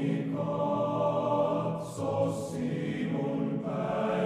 Omnicat, sos simul per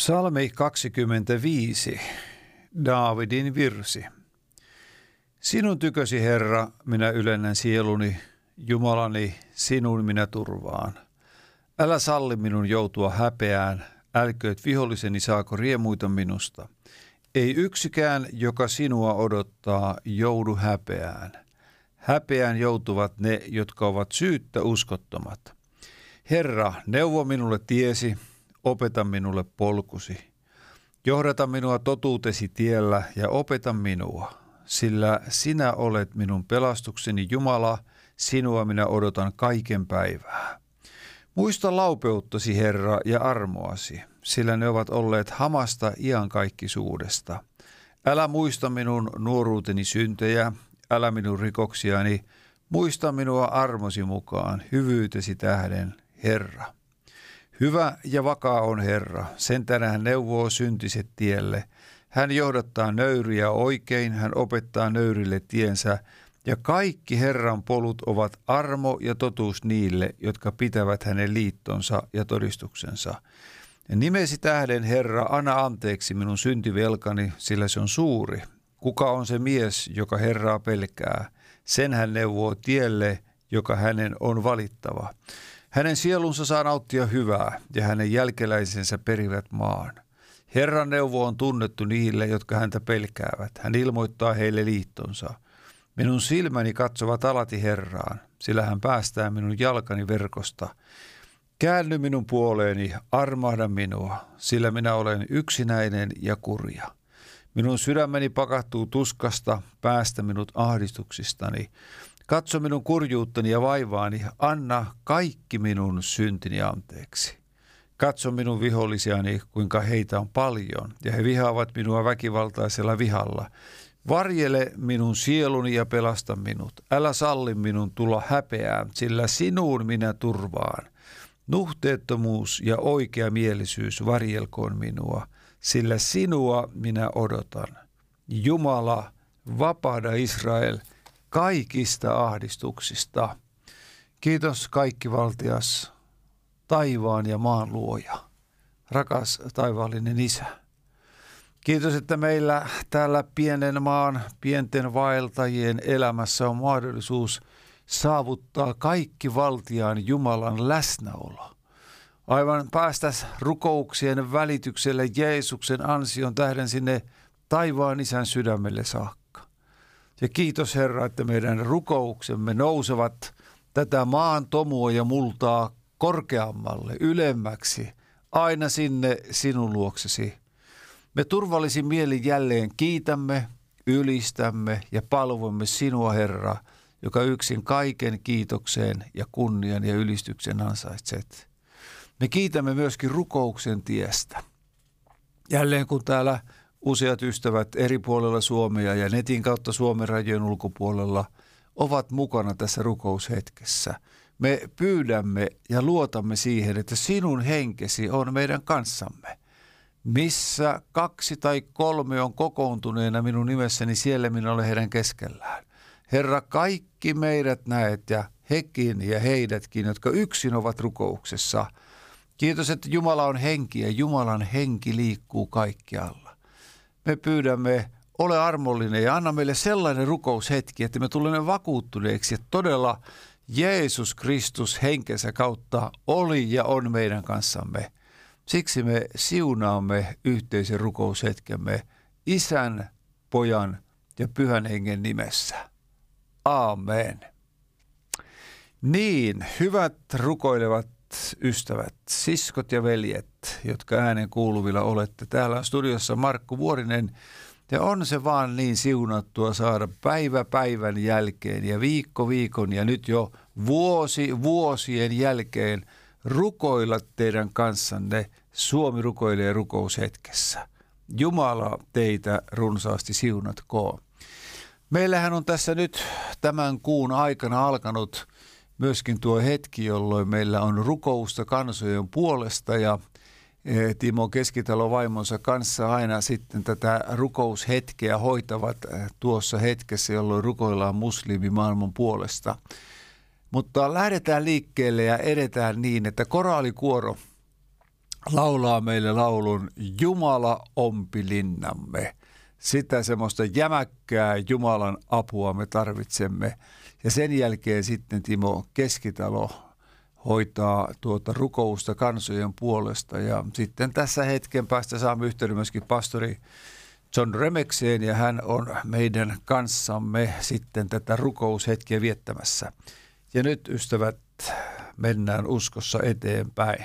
Psalmi 25, Daavidin virsi. Sinun tykösi, Herra, minä ylennän sieluni, Jumalani, sinun minä turvaan. Älä salli minun joutua häpeään, älkööt viholliseni saako riemuita minusta. Ei yksikään, joka sinua odottaa, joudu häpeään. Häpeään joutuvat ne, jotka ovat syyttä uskottomat. Herra, neuvo minulle tiesi, opeta minulle polkusi. Johdata minua totuutesi tiellä ja opeta minua, sillä sinä olet minun pelastukseni Jumala, sinua minä odotan kaiken päivää. Muista laupeuttasi, Herra, ja armoasi, sillä ne ovat olleet hamasta iankaikkisuudesta. Älä muista minun nuoruuteni syntejä, älä minun rikoksiani, muista minua armosi mukaan, hyvyytesi tähden, Herra. Hyvä ja vakaa on Herra, sen tänään neuvoo syntiset tielle. Hän johdattaa nöyriä oikein, hän opettaa nöyrille tiensä, ja kaikki Herran polut ovat armo ja totuus niille, jotka pitävät hänen liittonsa ja todistuksensa. Ja nimesi tähden, Herra, anna anteeksi minun syntivelkani, sillä se on suuri. Kuka on se mies, joka Herraa pelkää? Sen hän neuvoo tielle, joka hänen on valittava. Hänen sielunsa saa nauttia hyvää ja hänen jälkeläisensä perivät maan. Herran neuvo on tunnettu niille, jotka häntä pelkäävät. Hän ilmoittaa heille liittonsa. Minun silmäni katsovat alati Herraan, sillä hän päästää minun jalkani verkosta. Käänny minun puoleeni, armahda minua, sillä minä olen yksinäinen ja kurja. Minun sydämeni pakahtuu tuskasta, päästä minut ahdistuksistani. Katso minun kurjuuttani ja vaivaani, anna kaikki minun syntini anteeksi. Katso minun vihollisiani, kuinka heitä on paljon, ja he vihaavat minua väkivaltaisella vihalla. Varjele minun sieluni ja pelasta minut. Älä salli minun tulla häpeään, sillä sinuun minä turvaan. Nuhteettomuus ja oikea mielisyys varjelkoon minua, sillä sinua minä odotan. Jumala, vapaada Israel – kaikista ahdistuksista. Kiitos kaikki valtias, taivaan ja maan luoja, rakas taivaallinen Isä. Kiitos, että meillä täällä pienen maan, pienten vaeltajien elämässä on mahdollisuus saavuttaa kaikki valtiaan Jumalan läsnäolo. Aivan päästäs rukouksien välitykselle Jeesuksen ansion tähden sinne taivaan isän sydämelle saakka. Ja kiitos Herra, että meidän rukouksemme nousevat tätä maan tomua ja multaa korkeammalle, ylemmäksi, aina sinne sinun luoksesi. Me turvallisin mieli jälleen kiitämme, ylistämme ja palvomme sinua Herra, joka yksin kaiken kiitokseen ja kunnian ja ylistyksen ansaitset. Me kiitämme myöskin rukouksen tiestä. Jälleen kun täällä useat ystävät eri puolilla Suomea ja netin kautta Suomen rajojen ulkopuolella ovat mukana tässä rukoushetkessä. Me pyydämme ja luotamme siihen, että sinun henkesi on meidän kanssamme. Missä kaksi tai kolme on kokoontuneena minun nimessäni, siellä minä olen heidän keskellään. Herra, kaikki meidät näet ja hekin ja heidätkin, jotka yksin ovat rukouksessa. Kiitos, että Jumala on henki ja Jumalan henki liikkuu kaikkialla me pyydämme, ole armollinen ja anna meille sellainen rukoushetki, että me tulemme vakuuttuneeksi, että todella Jeesus Kristus henkensä kautta oli ja on meidän kanssamme. Siksi me siunaamme yhteisen rukoushetkemme isän, pojan ja pyhän hengen nimessä. Aamen. Niin, hyvät rukoilevat ystävät, siskot ja veljet, jotka äänen kuuluvilla olette. Täällä on studiossa Markku Vuorinen ja on se vaan niin siunattua saada päivä päivän jälkeen ja viikko viikon ja nyt jo vuosi vuosien jälkeen rukoilla teidän kanssanne Suomi rukoilee rukoushetkessä. Jumala teitä runsaasti siunatkoon. Meillähän on tässä nyt tämän kuun aikana alkanut myöskin tuo hetki, jolloin meillä on rukousta kansojen puolesta ja e, Timo Keskitalo vaimonsa kanssa aina sitten tätä rukoushetkeä hoitavat e, tuossa hetkessä, jolloin rukoillaan muslimimaailman puolesta. Mutta lähdetään liikkeelle ja edetään niin, että koraalikuoro laulaa meille laulun Jumala ompilinnamme. Sitä semmoista jämäkkää Jumalan apua me tarvitsemme. Ja sen jälkeen sitten Timo Keskitalo hoitaa tuota rukousta kansojen puolesta. Ja sitten tässä hetken päästä saamme yhteyden myöskin pastori John Remekseen ja hän on meidän kanssamme sitten tätä rukoushetkeä viettämässä. Ja nyt ystävät, mennään uskossa eteenpäin.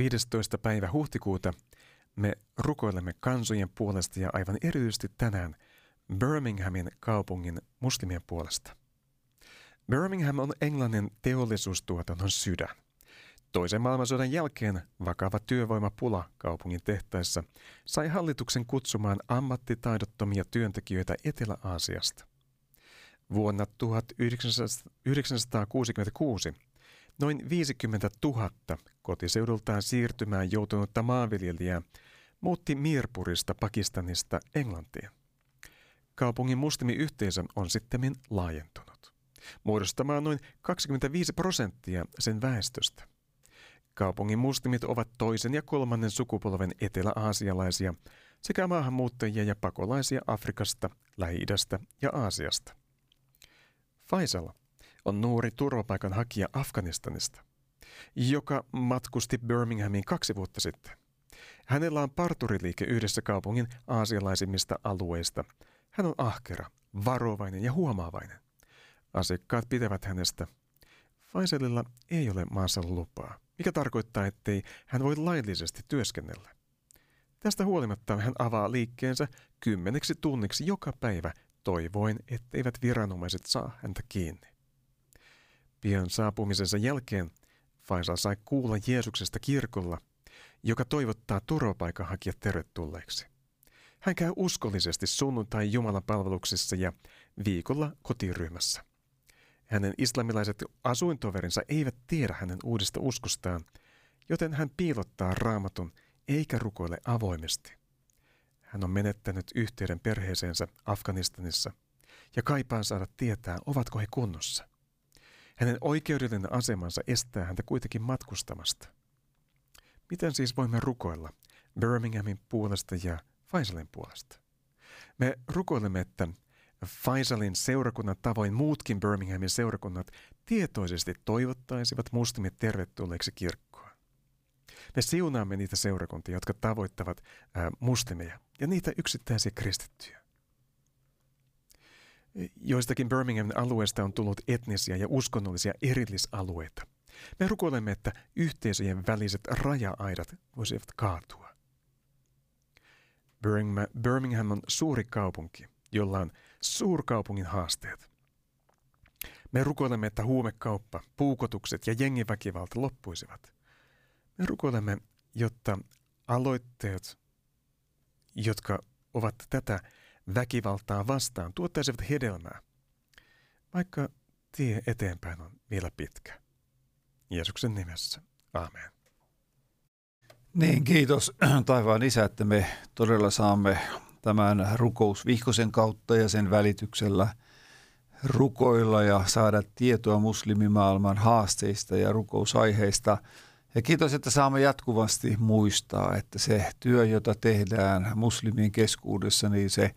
15. päivä huhtikuuta me rukoilemme kansojen puolesta ja aivan erityisesti tänään Birminghamin kaupungin muslimien puolesta. Birmingham on Englannin teollisuustuotannon sydän. Toisen maailmansodan jälkeen vakava työvoimapula kaupungin tehtaissa sai hallituksen kutsumaan ammattitaidottomia työntekijöitä Etelä-Aasiasta. Vuonna 1966 Noin 50 000 kotiseudultaan siirtymään joutunutta maanviljelijää muutti Mirpurista Pakistanista Englantiin. Kaupungin muslimiyhteisö on sitten laajentunut, muodostamaan noin 25 prosenttia sen väestöstä. Kaupungin muslimit ovat toisen ja kolmannen sukupolven etelä-aasialaisia sekä maahanmuuttajia ja pakolaisia Afrikasta, Lähi-idästä ja Aasiasta. Faisal on nuori turvapaikanhakija Afganistanista, joka matkusti Birminghamiin kaksi vuotta sitten. Hänellä on parturiliike yhdessä kaupungin aasialaisimmista alueista. Hän on ahkera, varovainen ja huomaavainen. Asiakkaat pitävät hänestä. Faisalilla ei ole maassa lupaa, mikä tarkoittaa, ettei hän voi laillisesti työskennellä. Tästä huolimatta hän avaa liikkeensä kymmeneksi tunniksi joka päivä toivoen, etteivät viranomaiset saa häntä kiinni. Pian saapumisensa jälkeen Faisal sai kuulla Jeesuksesta kirkolla, joka toivottaa turvapaikanhakijat tervetulleeksi. Hän käy uskollisesti sunnuntai Jumalan palveluksessa ja viikolla kotiryhmässä. Hänen islamilaiset asuintoverinsa eivät tiedä hänen uudesta uskostaan, joten hän piilottaa raamatun eikä rukoile avoimesti. Hän on menettänyt yhteyden perheeseensä Afganistanissa ja kaipaa saada tietää, ovatko he kunnossa. Hänen oikeudellinen asemansa estää häntä kuitenkin matkustamasta. Miten siis voimme rukoilla Birminghamin puolesta ja Faisalin puolesta? Me rukoilemme, että Faisalin seurakunnan tavoin muutkin Birminghamin seurakunnat tietoisesti toivottaisivat muslimit tervetulleeksi kirkkoon. Me siunaamme niitä seurakuntia, jotka tavoittavat ää, muslimeja ja niitä yksittäisiä kristittyjä. Joistakin Birminghamin alueesta on tullut etnisiä ja uskonnollisia erillisalueita. Me rukoilemme, että yhteisöjen väliset raja-aidat voisivat kaatua. Birmingham on suuri kaupunki, jolla on suurkaupungin haasteet. Me rukoilemme, että huumekauppa, puukotukset ja jengiväkivalta loppuisivat. Me rukoilemme, jotta aloitteet, jotka ovat tätä väkivaltaa vastaan, tuottaisivat hedelmää, vaikka tie eteenpäin on vielä pitkä. Jeesuksen nimessä. Amen. Niin, kiitos taivaan isä, että me todella saamme tämän rukousvihkosen kautta ja sen välityksellä rukoilla ja saada tietoa muslimimaailman haasteista ja rukousaiheista. Ja kiitos, että saamme jatkuvasti muistaa, että se työ, jota tehdään muslimien keskuudessa, niin se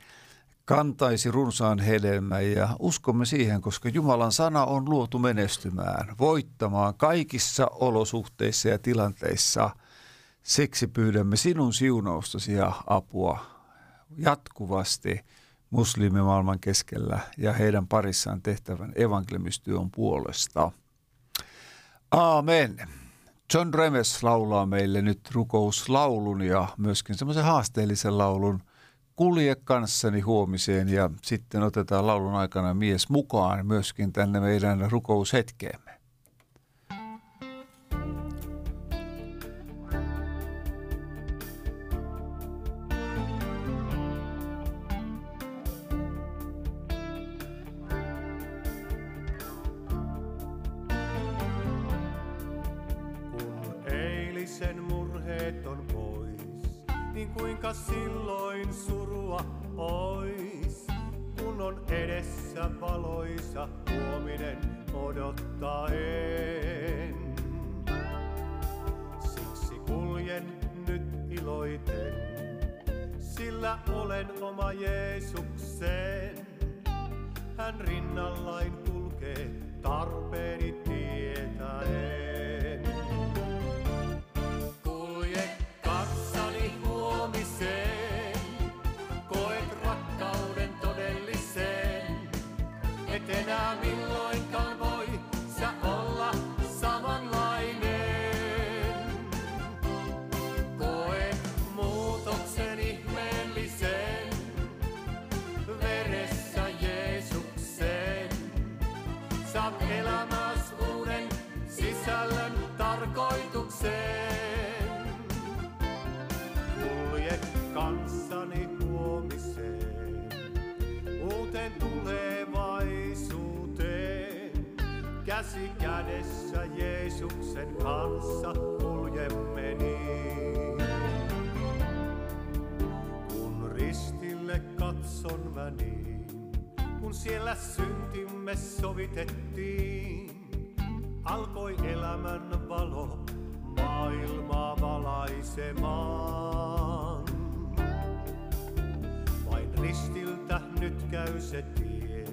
kantaisi runsaan hedelmän ja uskomme siihen, koska Jumalan sana on luotu menestymään, voittamaan kaikissa olosuhteissa ja tilanteissa. Siksi pyydämme sinun siunaustasi ja apua jatkuvasti muslimimaailman keskellä ja heidän parissaan tehtävän evankeliumistyön puolesta. Aamen. John Remes laulaa meille nyt rukouslaulun ja myöskin semmoisen haasteellisen laulun Kulje kanssani huomiseen ja sitten otetaan laulun aikana mies mukaan myöskin tänne meidän rukoushetkeemme. Sovitettiin, alkoi elämän valo maailmaa valaisemaan. Vain ristiltä nyt käy se tie,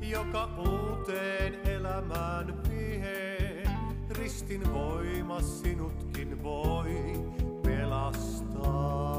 joka uuteen elämään vie. Ristin voima sinutkin voi pelastaa.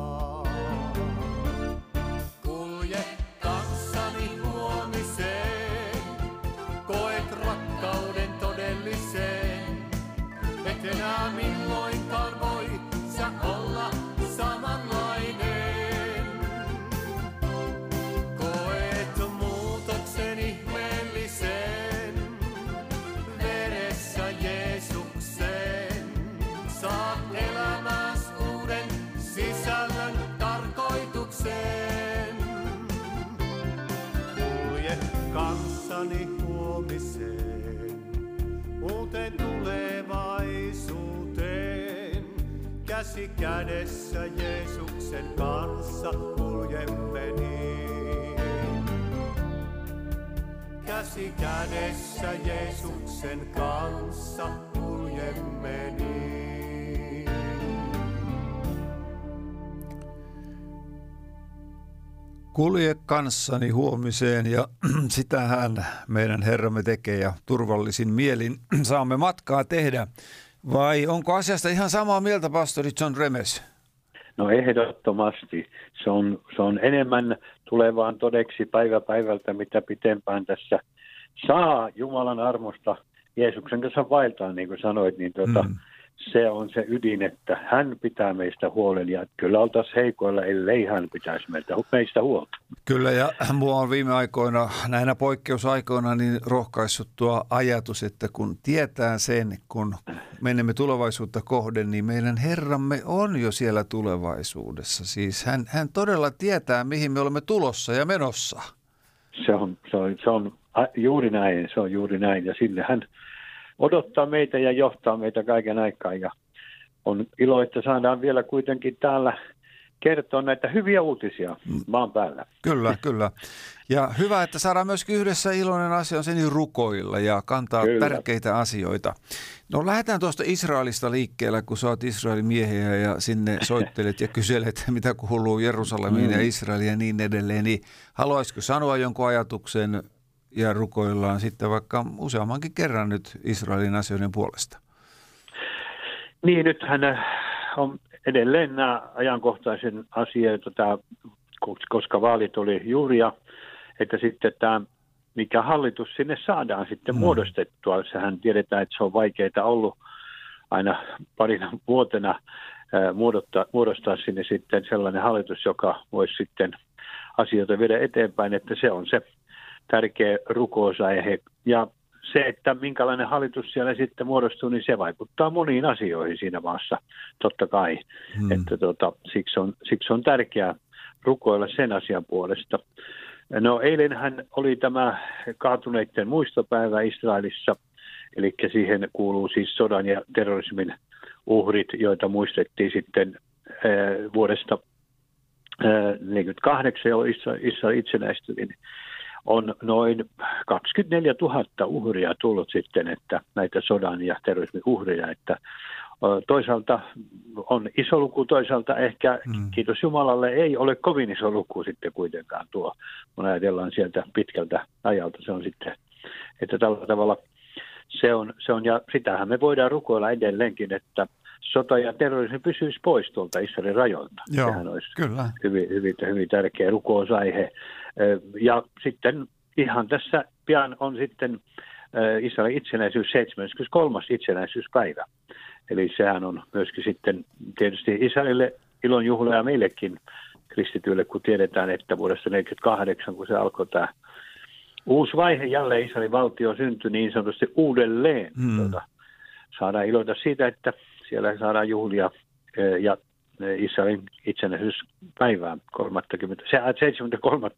Kanssani huomiseen, uuteen tulevaisuuteen. Käsi kädessä Jeesuksen kanssa kuljemme niin. Käsi kädessä Jeesuksen kanssa kuljemme niin. Kulje kanssani huomiseen ja sitähän meidän Herramme tekee ja turvallisin mielin saamme matkaa tehdä. Vai onko asiasta ihan samaa mieltä pastori John Remes? No ehdottomasti. Se on, se on enemmän tulevaan todeksi päivä päivältä, mitä pitempään tässä saa Jumalan armosta Jeesuksen kanssa vaeltaa, niin kuin sanoit, niin tuota, mm se on se ydin, että hän pitää meistä huolen ja kyllä oltaisiin heikoilla, ellei hän pitäisi meistä, meistä huolta. Kyllä ja mua on viime aikoina, näinä poikkeusaikoina, niin rohkaissut tuo ajatus, että kun tietää sen, kun menemme tulevaisuutta kohden, niin meidän Herramme on jo siellä tulevaisuudessa. Siis hän, hän todella tietää, mihin me olemme tulossa ja menossa. Se on, se on, se on juuri näin, se on juuri näin ja sille hän odottaa meitä ja johtaa meitä kaiken aikaa. Ja on ilo, että saadaan vielä kuitenkin täällä kertoa näitä hyviä uutisia maan päällä. Kyllä, kyllä. Ja hyvä, että saadaan myöskin yhdessä iloinen asia on sen rukoilla ja kantaa kyllä. tärkeitä asioita. No lähdetään tuosta Israelista liikkeellä, kun sä oot Israelin miehiä ja sinne soittelet ja kyselet, mitä kuuluu Jerusalemiin mm. ja Israeliin ja niin edelleen. Niin haluaisiko sanoa jonkun ajatuksen ja rukoillaan sitten vaikka useammankin kerran nyt Israelin asioiden puolesta? Niin, nythän äh, on edelleen nämä ajankohtaisen asioita, tämä, koska vaalit oli juuri ja että sitten tämä, mikä hallitus sinne saadaan sitten mm. muodostettua. Sehän tiedetään, että se on vaikeaa ollut aina parina vuotena äh, muodostaa, muodostaa sinne sitten sellainen hallitus, joka voisi sitten asioita viedä eteenpäin, että se on se tärkeä rukousaihe. Ja se, että minkälainen hallitus siellä sitten muodostuu, niin se vaikuttaa moniin asioihin siinä maassa, totta kai. Hmm. Että tota, siksi, on, siksi on tärkeää rukoilla sen asian puolesta. No eilenhän oli tämä kaatuneiden muistopäivä Israelissa, eli siihen kuuluu siis sodan ja terrorismin uhrit, joita muistettiin sitten äh, vuodesta 1948, jolloin Israel itsenäistyi. Niin on noin 24 000 uhria tullut sitten, että näitä sodan ja terrorismin uhreja, että toisaalta on iso luku, toisaalta ehkä, mm. kiitos Jumalalle, ei ole kovin iso luku sitten kuitenkaan tuo, kun ajatellaan sieltä pitkältä ajalta, se on sitten, että tällä tavalla se on, se on ja sitähän me voidaan rukoilla edelleenkin, että sota ja terrorismi pysyisi pois tuolta Israelin rajoilta. Joo, Sehän olisi kyllä. Hyvin, hyvin, hyvin tärkeä rukousaihe. Ja sitten ihan tässä pian on sitten Israelin itsenäisyys 73. itsenäisyyspäivä. Eli sehän on myöskin sitten tietysti Israelille ilonjuhla ja meillekin kristityille, kun tiedetään, että vuodesta 1948, kun se alkoi tämä uusi vaihe, jälleen Israelin valtio syntyi niin sanotusti uudelleen. Hmm. Tuota, saadaan iloita siitä, että siellä saadaan juhlia ja Israelin itsenäisyyspäivää, 30, 73.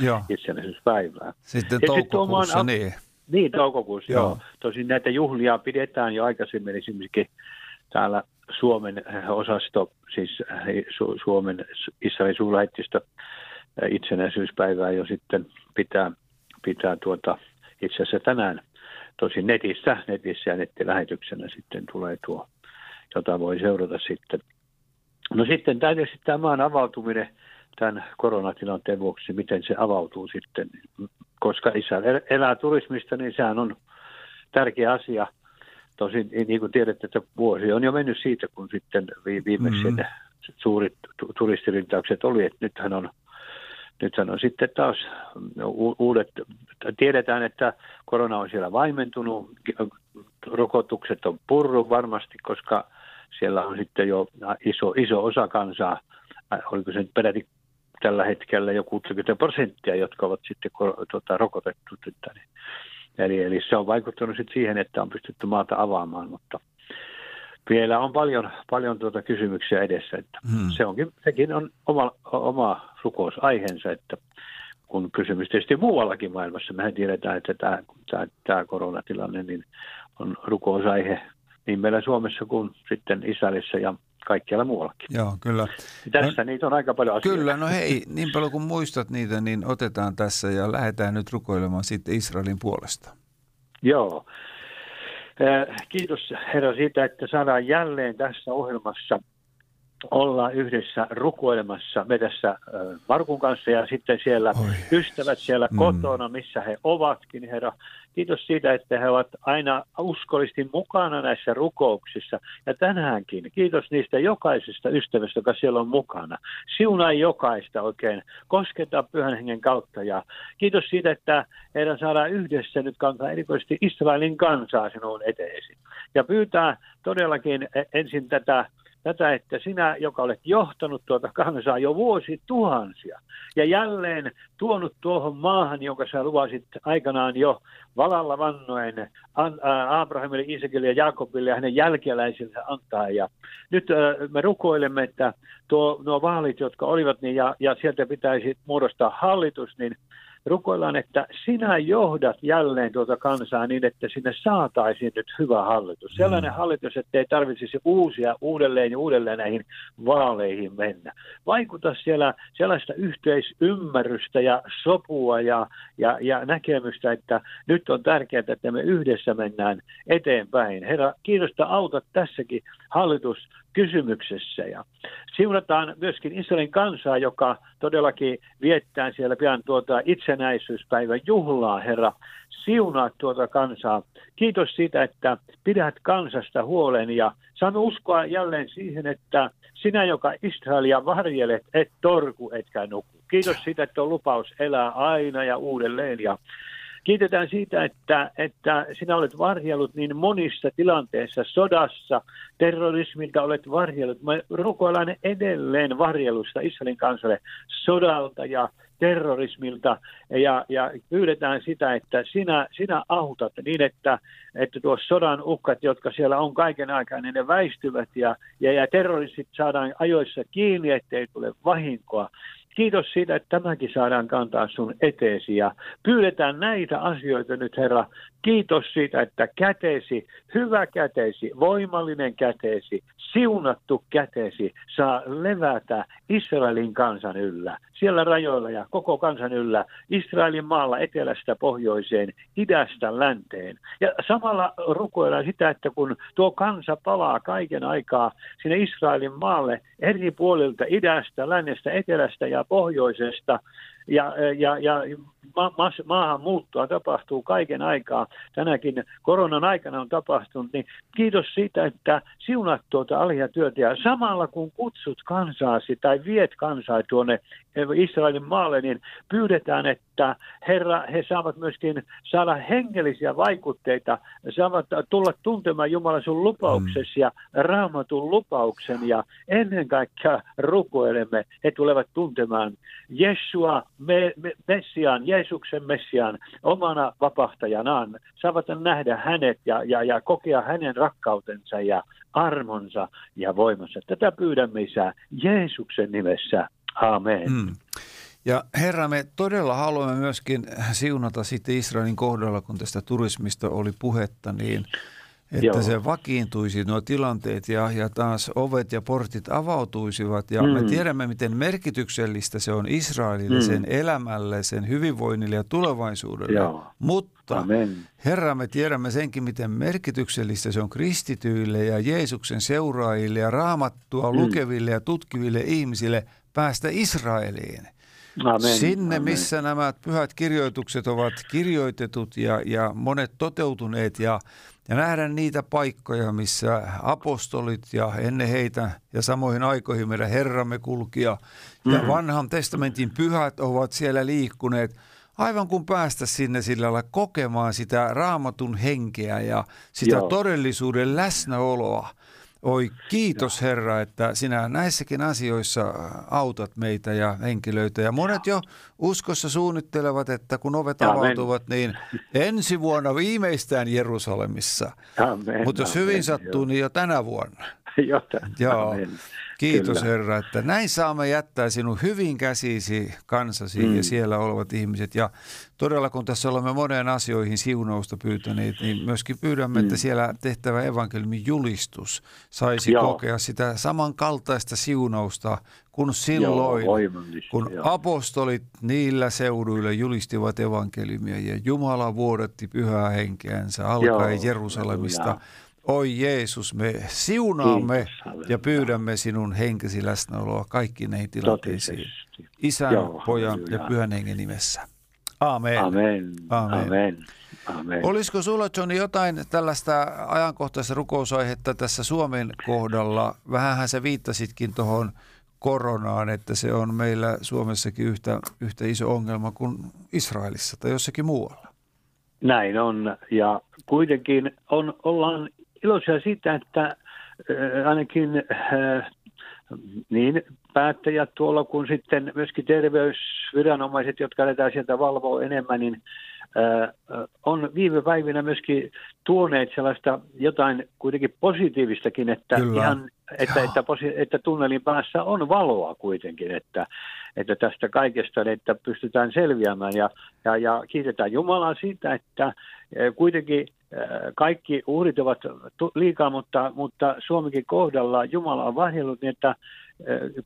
Joo. itsenäisyyspäivää. Sitten toukokuussa, niin. Niin, toukokuussa, joo. joo. Tosin näitä juhlia pidetään jo aikaisemmin esimerkiksi täällä Suomen osasto, siis Su- Suomen Israelin suurlähettistö itsenäisyyspäivää jo sitten pitää, pitää tuota, itse asiassa tänään tosin netissä, netissä ja nettilähetyksenä sitten tulee tuo, jota voi seurata sitten No sitten tietysti tämä maan avautuminen tämän koronatilanteen vuoksi, miten se avautuu sitten, koska isä elää turismista, niin sehän on tärkeä asia. Tosin niin kuin tiedätte, että vuosi on jo mennyt siitä, kun sitten viimeksi mm-hmm. suurit turistirintaukset oli, että nythän on, nythän on sitten taas uudet, tiedetään, että korona on siellä vaimentunut, rokotukset on purru varmasti, koska siellä on sitten jo iso, iso osa kansaa, äh, oliko se nyt peräti tällä hetkellä jo 60 prosenttia, jotka ovat sitten tota, rokotettu. Niin. eli, eli se on vaikuttanut sitten siihen, että on pystytty maata avaamaan, mutta vielä on paljon, paljon tuota kysymyksiä edessä. Että hmm. se onkin, sekin on oma, oma rukousaiheensa, että kun kysymys tietysti muuallakin maailmassa. Mehän tiedetään, että tämä, tämä, tämä koronatilanne niin on rukousaihe niin meillä Suomessa kuin sitten Israelissa ja kaikkialla muuallakin. Joo, kyllä. Tässä no, niitä on aika paljon asioita. Kyllä, no hei, niin paljon kuin muistat niitä, niin otetaan tässä ja lähdetään nyt rukoilemaan sitten Israelin puolesta. Joo. Kiitos herra siitä, että saadaan jälleen tässä ohjelmassa olla yhdessä rukoilemassa me tässä Markun kanssa ja sitten siellä Oi. ystävät siellä mm. kotona, missä he ovatkin, herra. Kiitos siitä, että he ovat aina uskollisesti mukana näissä rukouksissa. Ja tänäänkin kiitos niistä jokaisesta ystävästä, joka siellä on mukana. Siunaa jokaista oikein, kosketa pyhän hengen kautta. Ja kiitos siitä, että heidän saadaan yhdessä nyt kantaa erikoisesti Israelin kansaa sinun eteesi. Ja pyytää todellakin e- ensin tätä tätä, että sinä, joka olet johtanut tuota kansaa jo vuosi tuhansia ja jälleen tuonut tuohon maahan, jonka sä luvasit aikanaan jo valalla vannoen Abrahamille, Isekille ja Jaakobille ja hänen jälkeläisille antaa. Ja nyt me rukoilemme, että tuo, nuo vaalit, jotka olivat, niin ja, ja sieltä pitäisi muodostaa hallitus, niin rukoillaan, että sinä johdat jälleen tuota kansaa niin, että sinne saataisiin nyt hyvä hallitus. Sellainen mm. hallitus, että ei tarvitsisi uusia uudelleen ja uudelleen näihin vaaleihin mennä. Vaikuta siellä sellaista yhteisymmärrystä ja sopua ja, ja, ja näkemystä, että nyt on tärkeää, että me yhdessä mennään eteenpäin. Herra, kiitosta auta tässäkin hallitus kysymyksessä. Ja siunataan myöskin Israelin kansaa, joka todellakin viettää siellä pian tuota itsenäisyyspäivän juhlaa, Herra. Siunaa tuota kansaa. Kiitos siitä, että pidät kansasta huolen ja saamme uskoa jälleen siihen, että sinä, joka Israelia varjelet, et torku etkä nuku. Kiitos siitä, että on lupaus elää aina ja uudelleen ja Kiitetään siitä, että, että sinä olet varjellut niin monissa tilanteissa, sodassa, terrorismilta olet varjellut. Me rukoillaan edelleen varjelusta Israelin kansalle sodalta ja terrorismilta ja, ja pyydetään sitä, että sinä, sinä autat niin, että, että tuo sodan uhkat, jotka siellä on kaiken aikaa, niin ne väistyvät ja, ja, ja terroristit saadaan ajoissa kiinni, ettei tule vahinkoa. Kiitos siitä, että tämäkin saadaan kantaa sun eteesi ja pyydetään näitä asioita nyt Herra. Kiitos siitä, että käteesi, hyvä käteesi, voimallinen käteesi, siunattu käteesi saa levätä Israelin kansan yllä, siellä rajoilla ja koko kansan yllä, Israelin maalla etelästä pohjoiseen, idästä länteen. Ja samalla rukoillaan sitä, että kun tuo kansa palaa kaiken aikaa sinne Israelin maalle eri puolilta, idästä, lännestä, etelästä ja pohjoisesta, ja, ja, ja ma, ma, maahanmuuttoa tapahtuu kaiken aikaa. Tänäkin koronan aikana on tapahtunut, niin kiitos siitä, että siunat tuota työtä. Ja samalla kun kutsut kansaasi tai viet kansaa tuonne Israelin maalle, niin pyydetään, että Herra, he saavat myöskin saada hengellisiä vaikutteita, saavat tulla tuntemaan Jumalan sun lupauksesi ja raamatun lupauksen. Ja ennen kaikkea rukoilemme, he tulevat tuntemaan Jesua, me, me, Messiaan, Jeesuksen Messiaan omana vapahtajanaan, saavat nähdä hänet ja, ja, ja kokea hänen rakkautensa ja armonsa ja voimansa. Tätä pyydämme isä Jeesuksen nimessä. Amen. Mm. Ja Herra, me todella haluamme myöskin siunata sitten Israelin kohdalla, kun tästä turismista oli puhetta, niin että Joo. se vakiintuisi nuo tilanteet ja, ja taas ovet ja portit avautuisivat. Ja mm. me tiedämme, miten merkityksellistä se on Israelille, mm. sen elämälle, sen hyvinvoinnille ja tulevaisuudelle. Joo. Mutta Amen. Herra, me tiedämme senkin, miten merkityksellistä se on kristityille ja Jeesuksen seuraajille ja raamattua mm. lukeville ja tutkiville ihmisille – päästä Israeliin. Amen. Sinne, Amen. missä nämä pyhät kirjoitukset ovat kirjoitetut ja, ja monet toteutuneet ja, ja nähdä niitä paikkoja, missä apostolit ja ennen heitä ja samoihin aikoihin meidän Herramme kulkia mm. ja vanhan testamentin pyhät ovat siellä liikkuneet aivan kuin päästä sinne sillä lailla kokemaan sitä raamatun henkeä ja sitä Joo. todellisuuden läsnäoloa. Oi kiitos Herra, että sinä näissäkin asioissa autat meitä ja henkilöitä. Ja monet jo uskossa suunnittelevat, että kun ovet Amen. avautuvat, niin ensi vuonna viimeistään Jerusalemissa. Mutta jos hyvin sattuu, niin jo tänä vuonna. Jotain. Joo. Kiitos Kyllä. Herra, että näin saamme jättää sinun hyvin käsisi kansasi mm. ja siellä olevat ihmiset. Ja todella kun tässä olemme monen asioihin siunausta pyytäneet, niin myöskin pyydämme, mm. että siellä tehtävä evankeliumin julistus saisi Joo. kokea sitä samankaltaista siunausta kuin silloin, Joo, kun joo. apostolit niillä seuduilla julistivat evankeliumia ja Jumala vuodatti pyhää henkeänsä alkaen Joo, Jerusalemista. halleluja. Oi Jeesus, me siunaamme Kiitos, ja pyydämme sinun henkesi läsnäoloa kaikki näihin tilanteisiin. Totisesti. Isän, Joo, pojan ja pyhän hengen nimessä. Aamen. Amen. Amen. Amen. Amen. Olisiko sulla Johnny jotain tällaista ajankohtaista rukousaihetta tässä Suomen kohdalla? Vähänhän sä viittasitkin tuohon koronaan, että se on meillä Suomessakin yhtä, yhtä iso ongelma kuin Israelissa tai jossakin muualla. Näin on. Ja kuitenkin on, ollaan iloisia siitä, että äh, ainakin äh, niin päättäjät tuolla kuin sitten myöskin terveysviranomaiset, jotka lähdetään sieltä valvoa enemmän, niin äh, on viime päivinä myöskin tuoneet sellaista jotain kuitenkin positiivistakin, että, Kyllä. ihan, että, että, että tunnelin päässä on valoa kuitenkin, että, että tästä kaikesta, että pystytään selviämään ja, ja, ja kiitetään Jumalaa siitä, että kuitenkin kaikki uhrit ovat liikaa, mutta, mutta Suomenkin kohdalla Jumala on vahjellut niin, että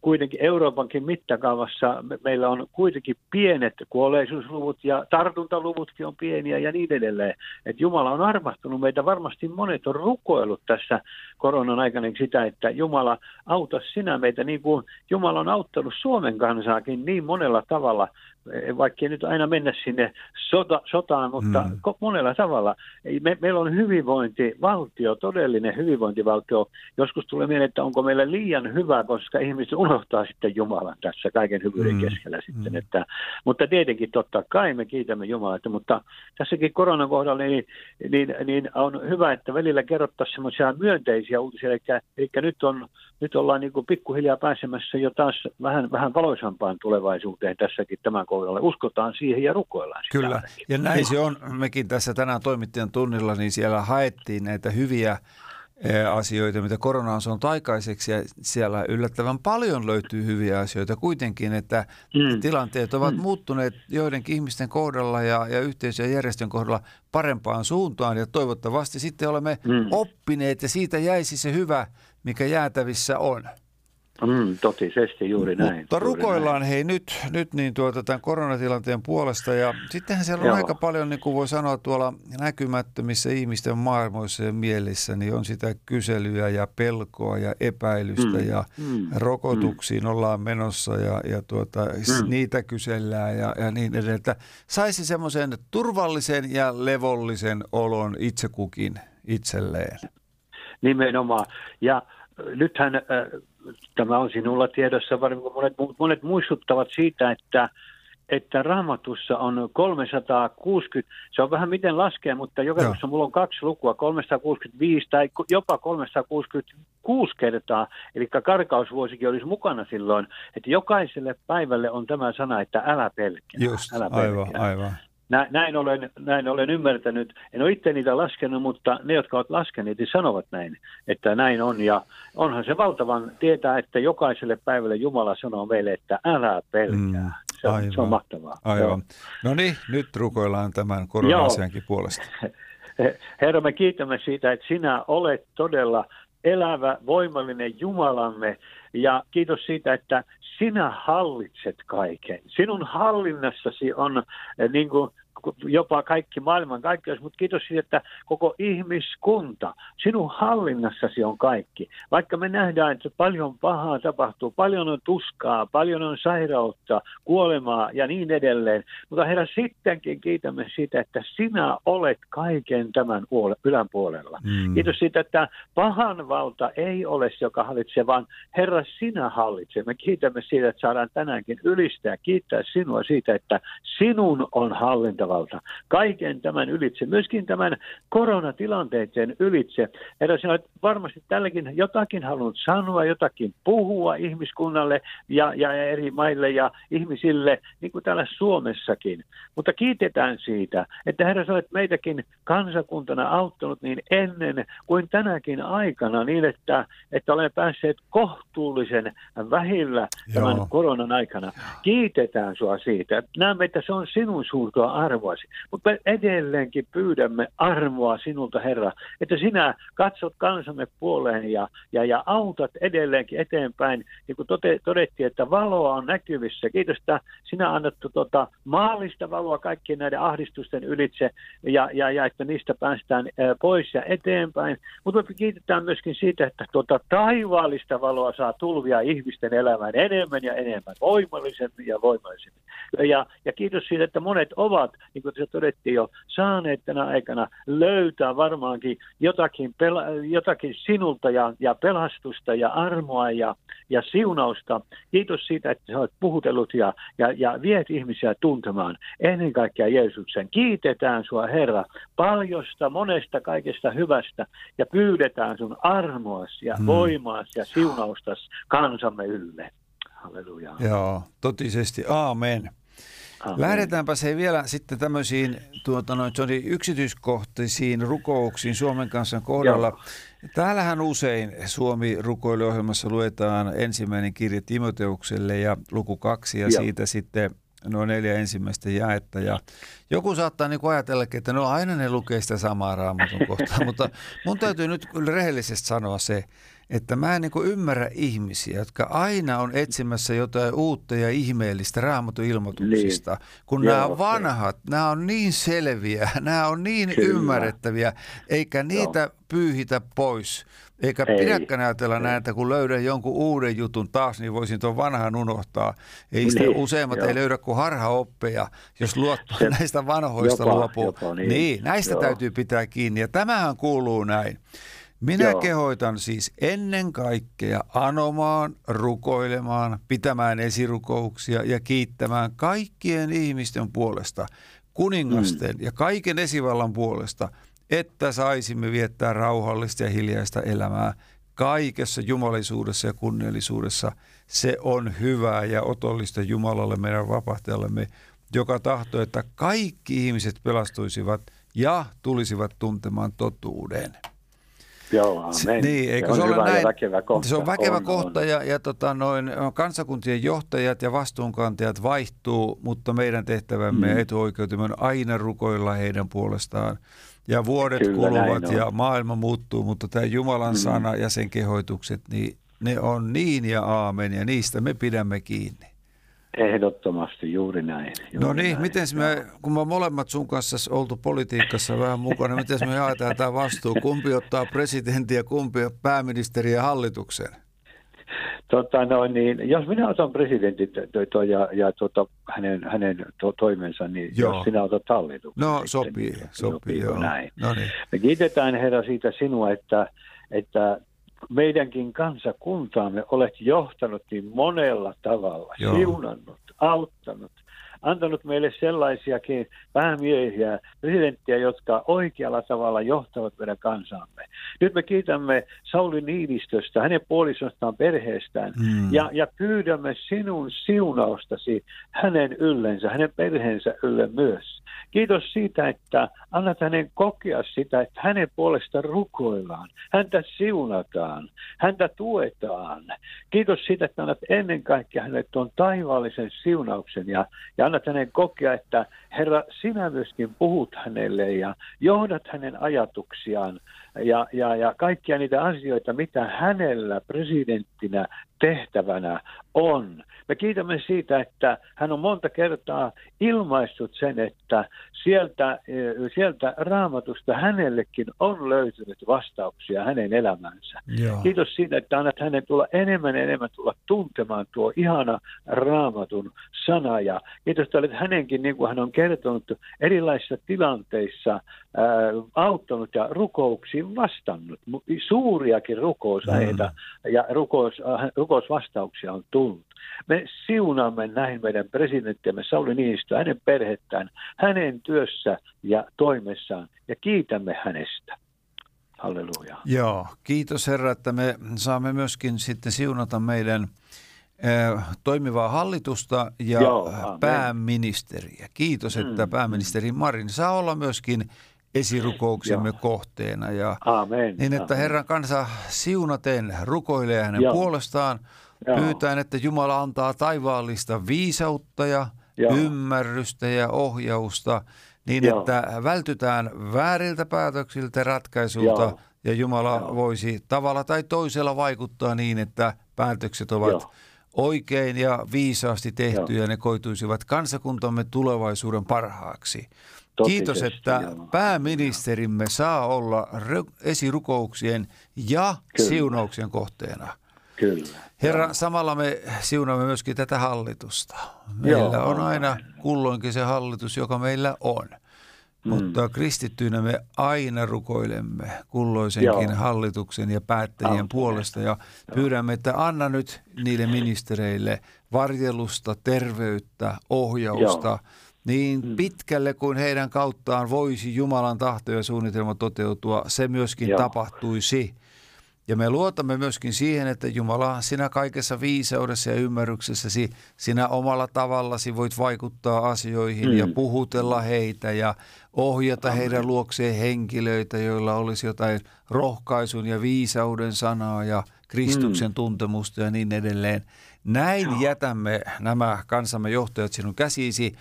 kuitenkin Euroopankin mittakaavassa me- meillä on kuitenkin pienet kuolleisuusluvut ja tartuntaluvutkin on pieniä ja niin edelleen. Että Jumala on armahtunut meitä. Varmasti monet on rukoillut tässä koronan aikana sitä, että Jumala auta sinä meitä niin kuin Jumala on auttanut Suomen kansaakin niin monella tavalla, eh, vaikka ei nyt aina mennä sinne sota, sotaan, mutta Mm. monella tavalla. Me, meillä on hyvinvointivaltio, todellinen hyvinvointivaltio. Joskus tulee mieleen, että onko meillä liian hyvä, koska ihmiset unohtaa sitten Jumalan tässä kaiken hyvyyden Mm. keskellä sitten. Mm. Että, mutta tietenkin totta kai me kiitämme Jumalaa, että, mutta tässäkin koronan kohdalla niin, niin, niin on hyvä, että välillä kerrottaisiin semmoisia myönteisiä uutisia, eli, eli nyt, on, nyt ollaan niin kuin pikkuhiljaa pääsemässä jo taas vähän, vähän valoisampaan tulevaisuuteen tässäkin tämän kohdalla. Uskotaan siihen ja rukoillaan sitä Kyllä, ainakin. ja näin se on. Mekin tässä tänään toimittajan tunnilla, niin siellä haettiin näitä hyviä asioita, mitä korona on saanut aikaiseksi, ja siellä yllättävän paljon löytyy hyviä asioita kuitenkin, että Mm. tilanteet ovat muuttuneet joidenkin ihmisten kohdalla ja, ja yhteisön ja järjestön kohdalla parempaan suuntaan, ja toivottavasti sitten olemme Mm. oppineet, ja siitä jäisi se hyvä, mikä jäätävissä on. Mm, totisesti, juuri näin. Mutta juuri rukoillaan hei nyt, nyt niin tuota, tämän koronatilanteen puolesta ja sittenhän siellä on Joo. aika paljon, niin kuin voi sanoa tuolla näkymättömissä ihmisten maailmoissa ja mielissä, niin on sitä kyselyä ja pelkoa ja epäilystä Mm, ja mm, rokotuksiin ollaan menossa ja, ja tuota, mm. niitä kysellään ja, ja niin edelleen. Että saisi semmoisen turvallisen ja levollisen olon itse kukin itselleen. Nimenomaan. Ja nythän äh, tämä on sinulla tiedossa, varmaan kun monet, monet muistuttavat siitä, että että raamatussa on 360, se on vähän miten laskee, mutta joka Joo. tapauksessa mulla on kaksi lukua, 365 tai jopa 366 kertaa, eli karkausvuosikin olisi mukana silloin, että jokaiselle päivälle on tämä sana, että älä pelkää. Just, älä aivan, pelkää. aivan. Nä, näin, olen, näin olen ymmärtänyt. En ole itse niitä laskenut, mutta ne, jotka ovat laskeneet, niin sanovat näin, että näin on. Ja onhan se valtavan tietää, että jokaiselle päivälle Jumala sanoo meille, että älä pelkää. Mm, se, on, aivan. se on mahtavaa. Aivan. No niin, nyt rukoillaan tämän korona-asiankin puolesta. He- Herra, me kiitämme siitä, että sinä olet todella elävä, voimallinen Jumalamme. Ja kiitos siitä, että sinä hallitset kaiken. Sinun hallinnassasi on eh, niin kuin, jopa kaikki maailman kaikkeus, mutta kiitos siitä, että koko ihmiskunta, sinun hallinnassasi on kaikki. Vaikka me nähdään, että paljon pahaa tapahtuu, paljon on tuskaa, paljon on sairautta, kuolemaa ja niin edelleen, mutta Herra, sittenkin kiitämme siitä, että sinä olet kaiken tämän puole- yläpuolella. Mm. Kiitos siitä, että pahan valta ei ole se, joka hallitsee, vaan Herra, sinä hallitset. Me kiitämme siitä, että saadaan tänäänkin ylistää ja kiittää sinua siitä, että sinun on hallintava valta. Kaiken tämän ylitse, myöskin tämän koronatilanteiden ylitse. Herra, sinä olet varmasti tälläkin jotakin halunnut sanoa, jotakin puhua ihmiskunnalle ja, ja eri maille ja ihmisille, niin kuin täällä Suomessakin. Mutta kiitetään siitä, että Herra, olet meitäkin kansakuntana auttanut niin ennen kuin tänäkin aikana niin, että, että olemme päässeet kohtuullisen vähillä tämän Joo. koronan aikana. Kiitetään sua siitä. Näemme, että se on sinun suurtoa arvoasi. Mutta me edelleenkin pyydämme armoa sinulta, Herra, että sinä katsot kansamme puoleen ja, ja, ja autat edelleenkin eteenpäin. Niin kuin tote, todettiin, että valoa on näkyvissä. Kiitos, että sinä annat tota, maallista valoa kaikkien näiden ahdistusten ylitse ja, ja, ja että niistä päästään pois ja eteenpäin. Mutta me kiitetään myöskin siitä, että tuota taivaallista valoa saa tulvia ihmisten elämään enemmän ja enemmän, voimallisemmin ja voimallisemmin. Ja, ja kiitos siitä, että monet ovat, niin kuin se todettiin jo, saaneet tänä aikana löytää varmaankin jotakin, pela, jotakin sinulta ja, ja pelastusta ja armoa ja, ja siunausta. Kiitos siitä, että sä olet puhutellut ja, ja, ja viet ihmisiä tuntemaan ennen kaikkea Jeesuksen. Kiitetään sua Herra paljosta, monesta kaikesta hyvästä ja pyydetään sun armoas ja hmm. voimaas ja siunaustas kansamme ylle. Halleluja. Joo, totisesti. Aamen. Lähdetäänpä se vielä sitten tämmöisiin tuota, noin, yksityiskohtaisiin rukouksiin Suomen kanssa kohdalla. Joo. Täällähän usein Suomi rukoiluohjelmassa luetaan ensimmäinen kirja Timoteukselle ja luku kaksi ja Joo. siitä sitten nuo neljä ensimmäistä jaetta. Ja joku saattaa niin ajatella, että no aina ne lukee sitä samaa raamatun kohtaa, mutta mun täytyy nyt kyllä rehellisesti sanoa se, että mä en niin ymmärrä ihmisiä, jotka aina on etsimässä jotain uutta ja ihmeellistä raamatun ilmoituksista, niin. kun Joo, nämä vanhat, se. nämä on niin selviä, nämä on niin Kyllä. ymmärrettäviä, eikä niitä Joo. pyyhitä pois. Eikä ei, pidäkään ajatella ei. näin, että kun löydän jonkun uuden jutun taas, niin voisin tuon vanhan unohtaa. Ei sitä niin, useimmat joo. ei löydä kuin harhaoppeja, jos luottaa Se, näistä vanhoista jopa, luopuu. Jopa, niin. niin, näistä joo. täytyy pitää kiinni. Ja tämähän kuuluu näin. Minä Joo. kehoitan siis ennen kaikkea anomaan, rukoilemaan, pitämään esirukouksia ja kiittämään kaikkien ihmisten puolesta, kuningasten mm. ja kaiken esivallan puolesta, että saisimme viettää rauhallista ja hiljaista elämää kaikessa jumalisuudessa ja kunniallisuudessa. Se on hyvää ja otollista Jumalalle, meidän vapahtajallemme, joka tahtoo, että kaikki ihmiset pelastuisivat ja tulisivat tuntemaan totuuden. Joo, amen. Niin, eikö se, se ole näin? väkevä kohta. Se on väkevä on, kohta on. ja, ja tota, noin, kansakuntien johtajat ja vastuunkantajat vaihtuu, mutta meidän tehtävämme mm. ja etuoikeutemme on aina rukoilla heidän puolestaan. Ja vuodet Kyllä, kuluvat ja maailma muuttuu, mutta tämä Jumalan mm. sana ja sen kehoitukset, niin ne on niin ja aamen ja niistä me pidämme kiinni. Ehdottomasti, juuri näin. Juuri no niin, näin. miten me, kun me molemmat sun kanssa oltu politiikassa vähän mukana, miten me jaetaan tämä vastuu? Kumpi ottaa presidentin ja kumpi pääministeri ja hallituksen? Tota, no, niin, jos minä otan presidentin to, to, ja, ja tota, hänen, hänen to, toimensa, niin joo. jos sinä otat hallituksen. No sitten, sopii, niin, sopii, sopii joo. Näin. No niin. Me kiitetään Herra siitä sinua, että, että meidänkin kansakuntaamme olet johtanut niin monella tavalla, Joo. siunannut, auttanut, antanut meille sellaisiakin päämiehiä, presidenttiä, jotka oikealla tavalla johtavat meidän kansaamme. Nyt me kiitämme Sauli Niinistöstä, hänen puolisostaan, perheestään mm. ja, ja pyydämme sinun siunaustasi hänen yllensä, hänen perheensä ylle myös. Kiitos siitä, että annat hänen kokea sitä, että hänen puolesta rukoillaan, häntä siunataan, häntä tuetaan. Kiitos siitä, että annat ennen kaikkea hänelle tuon taivaallisen siunauksen ja, ja annat hänen kokea, että Herra, sinä myöskin puhut hänelle ja johdat hänen ajatuksiaan ja, ja, ja kaikkia niitä asioita, mitä hänellä presidenttinä tehtävänä on. Me kiitämme siitä, että hän on monta kertaa ilmaissut sen, että sieltä, sieltä raamatusta hänellekin on löytynyt vastauksia hänen elämänsä. Joo. Kiitos siitä, että annat hänen tulla enemmän ja enemmän tulla tuntemaan tuo ihana raamatun sana. Ja kiitos, että olet hänenkin, niin kuin hän on kertonut, erilaisissa tilanteissa ää, auttanut ja rukouksiin vastannut. Suuriakin rukousaiheita mm. ja rukous, rukousvastauksia on tullut. Me siunaamme näin meidän presidenttiämme Sauli Niinistö, hänen perhettään, hänen työssä ja toimessaan ja kiitämme hänestä. Halleluja. Joo, kiitos Herra, että me saamme myöskin sitten siunata meidän eh, toimivaa hallitusta ja Joo, amen. pääministeriä. Kiitos, että Mm, pääministeri Marin saa olla myöskin esirukouksemme kohteena. Ja Amen. niin, että amen. Herran kansa siunaten rukoilee hänen Joo. puolestaan, Joo. pyytäen, että Jumala antaa taivaallista viisautta ja Joo. ymmärrystä ja ohjausta, niin Joo. että vältytään vääriltä päätöksiltä ja ratkaisuilta, Joo. ja Jumala Joo. voisi tavalla tai toisella vaikuttaa niin, että päätökset ovat Joo. oikein ja viisaasti tehtyjä, Joo. ja ne koituisivat kansakuntamme tulevaisuuden parhaaksi. Kiitos, että pääministerimme saa olla esirukouksien ja Kyllä. siunauksien kohteena. Kyllä. Herra, samalla me siunaamme myöskin tätä hallitusta. Meillä Joo, on aina kulloinkin se hallitus, joka meillä on. Mm. Mutta kristittyinä me aina rukoilemme kulloisenkin Joo. hallituksen ja päättäjien Amen. puolesta ja pyydämme, että anna nyt niille ministereille varjelusta, terveyttä, ohjausta Joo. Niin Mm. pitkälle kuin heidän kauttaan voisi Jumalan tahto ja suunnitelma toteutua, se myöskin Joo. tapahtuisi. Ja me luotamme myöskin siihen, että Jumala, sinä kaikessa viisaudessa ja ymmärryksessäsi, sinä omalla tavallasi voit vaikuttaa asioihin Mm. ja puhutella heitä ja ohjata heidän luokseen henkilöitä, joilla olisi jotain rohkaisun ja viisauden sanaa ja Kristuksen Mm. tuntemusta ja niin edelleen. Näin jätämme nämä kansamme johtajat sinun käsisi.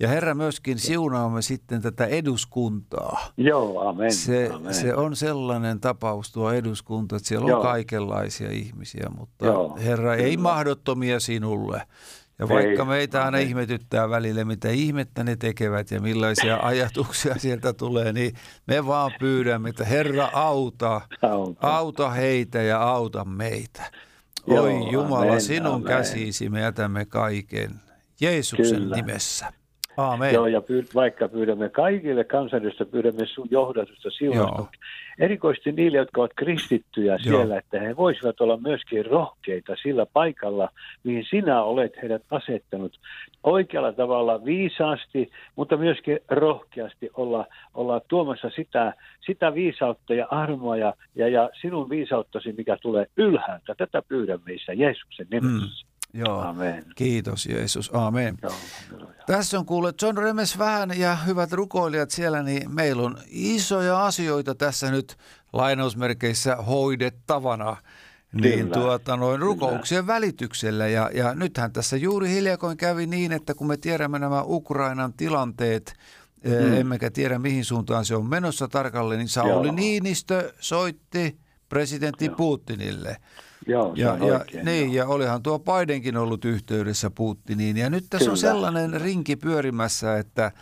Ja Herra myöskin siunaamme sitten tätä eduskuntaa. Joo, amen. Se, amen. se on sellainen tapaus tuo eduskunta, että siellä on Joo. kaikenlaisia ihmisiä, mutta Joo, Herra, ei kyllä. mahdottomia sinulle. Ja vaikka Ei, meitä aina ihmetyttää välillä, mitä ihmettä ne tekevät ja millaisia ajatuksia sieltä tulee, niin me vaan pyydämme, että Herra auta, Auta. auta heitä ja auta meitä. Joo, Oi Jumala, amen, sinun amen. käsisi me jätämme kaiken. Jeesuksen Kyllä. nimessä. Aamen. Joo, ja pyyd, vaikka pyydämme kaikille kansanedustajille, pyydämme sun johdatusta siunausta. Joo. Erikoisesti niille, jotka ovat kristittyjä Joo. siellä, että he voisivat olla myöskin rohkeita sillä paikalla, mihin sinä olet heidät asettanut. Oikealla tavalla viisaasti, mutta myöskin rohkeasti olla, olla tuomassa sitä, sitä viisautta ja armoa ja, ja, ja sinun viisauttasi, mikä tulee ylhäältä. Tätä pyydämme Isä Jeesuksen nimessä. Joo. Amen. Kiitos Jeesus. Aamen. Joo. Tässä on kuullut John Remes vähän ja hyvät rukoilijat siellä, niin meillä on isoja asioita tässä nyt lainausmerkeissä hoidettavana. Niin Kyllä, tuota, noin kyllä. rukouksien välityksellä. Ja, ja nythän tässä juuri hiljakoin kävi niin, että kun me tiedämme nämä Ukrainan tilanteet, mm. Mm. emmekä tiedä mihin suuntaan se on menossa tarkalleen, niin Sauli Joo. Niinistö soitti presidentti Joo. Putinille. Joo, se Ja, on ja, oikein, niin, joo. ja olihan tuo Bidenkin ollut yhteydessä Putiniin. Ja nyt tässä on Kyllä. sellainen rinki pyörimässä, että,